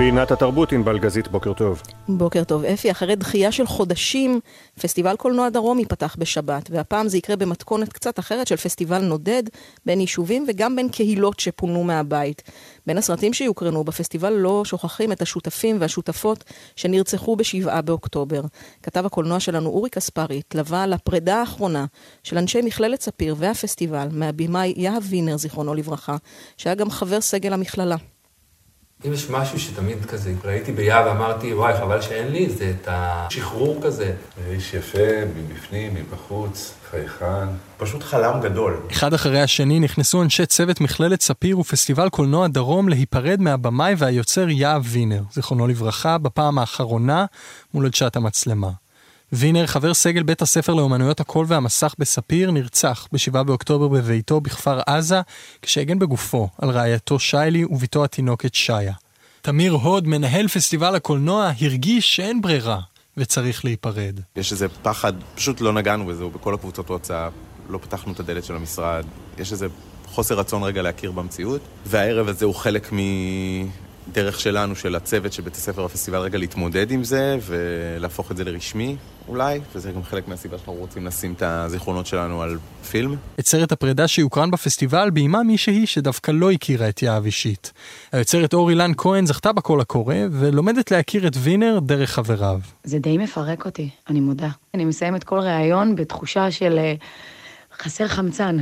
פינת התרבות עם בלגזית, בוקר טוב. בוקר טוב, אפי. אחרי דחייה של חודשים, פסטיבל קולנוע דרום ייפתח בשבת, והפעם זה יקרה במתכונת קצת אחרת של פסטיבל נודד בין יישובים וגם בין קהילות שפונו מהבית. בין הסרטים שיוקרנו בפסטיבל לא שוכחים את השותפים והשותפות שנרצחו בשבעה באוקטובר. כתב הקולנוע שלנו אורי כספרי התלווה לפרידה האחרונה של אנשי מכללת ספיר והפסטיבל מהבימאי יהב וינר, זיכרונו לברכה, שהיה גם חבר סגל המכללה. אם יש משהו שתמיד כזה, ראיתי ביד ואמרתי, וואי, חבל שאין לי, זה את השחרור כזה. איש יפה, מבפנים, מבחוץ, חייכן, פשוט חלם גדול. אחד אחרי השני נכנסו אנשי צוות מכללת ספיר ופסטיבל קולנוע דרום להיפרד מהבמאי והיוצר יהב וינר, זיכרונו לברכה, בפעם האחרונה מול עדשת המצלמה. וינר, חבר סגל בית הספר לאומנויות הקול והמסך בספיר, נרצח ב-7 באוקטובר בביתו בכפר עזה, כשהגן בגופו על רעייתו שיילי וביתו התינוקת שיה. תמיר הוד, מנהל פסטיבל הקולנוע, הרגיש שאין ברירה וצריך להיפרד. יש איזה פחד, פשוט לא נגענו בזה, בכל הקבוצות וואטסאפ, לא פתחנו את הדלת של המשרד, יש איזה חוסר רצון רגע להכיר במציאות, והערב הזה הוא חלק מ... דרך שלנו, של הצוות של בית הספר הפסטיבל, רגע להתמודד עם זה ולהפוך את זה לרשמי, אולי, וזה גם חלק מהסיבה שאנחנו רוצים לשים את הזיכרונות שלנו על פילם. את סרט הפרידה שיוקרן בפסטיבל ביימה מישהי שדווקא לא הכירה את יהב אישית. היוצרת אור אילן כהן זכתה בקול הקורא, ולומדת להכיר את וינר דרך חבריו. זה די מפרק אותי, אני מודה. אני מסיימת כל ראיון בתחושה של uh, חסר חמצן,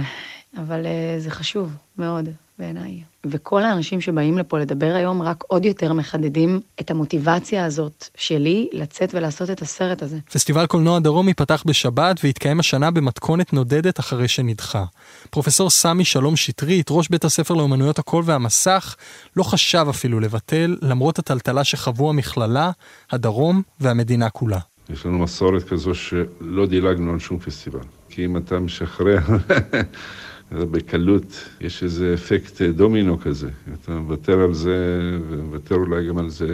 אבל uh, זה חשוב מאוד. בעיניי. וכל האנשים שבאים לפה לדבר היום רק עוד יותר מחדדים את המוטיבציה הזאת שלי לצאת ולעשות את הסרט הזה. פסטיבל קולנוע דרום ייפתח בשבת ויתקיים השנה במתכונת נודדת אחרי שנדחה. פרופסור סמי שלום שטרית, ראש בית הספר לאומנויות הקול והמסך, לא חשב אפילו לבטל, למרות הטלטלה שחוו המכללה, הדרום והמדינה כולה. יש לנו מסורת כזו שלא דילגנו על שום פסטיבל. כי אם אתה משחרר... בקלות, יש איזה אפקט דומינו כזה. אתה מוותר על זה, ומוותר אולי גם על זה,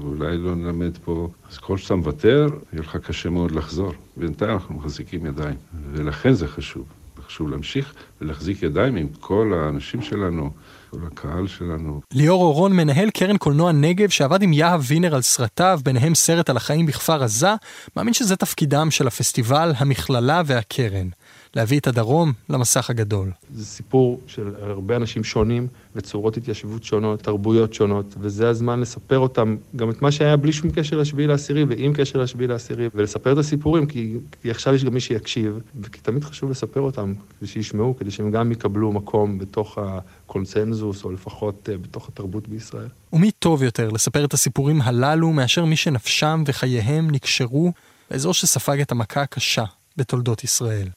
ואולי לא נלמד פה. אז כל שאתה מוותר, יהיה לך קשה מאוד לחזור. בינתיים אנחנו מחזיקים ידיים, ולכן זה חשוב. חשוב להמשיך ולהחזיק ידיים עם כל האנשים שלנו, כל הקהל שלנו. ליאור אורון, מנהל קרן קולנוע נגב, שעבד עם יהב וינר על סרטיו, ביניהם סרט על החיים בכפר עזה, מאמין שזה תפקידם של הפסטיבל, המכללה והקרן. להביא את הדרום למסך הגדול. זה סיפור של הרבה אנשים שונים וצורות התיישבות שונות, תרבויות שונות, וזה הזמן לספר אותם, גם את מה שהיה בלי שום קשר לשביעי לעשירי ועם קשר לשביעי לעשירי, ולספר את הסיפורים, כי, כי עכשיו יש גם מי שיקשיב, וכי תמיד חשוב לספר אותם, כדי שישמעו, כדי שהם גם יקבלו מקום בתוך הקונצנזוס, או לפחות uh, בתוך התרבות בישראל. ומי טוב יותר לספר את הסיפורים הללו מאשר מי שנפשם וחייהם נקשרו באזור שספג את המכה הקשה בתולדות ישראל.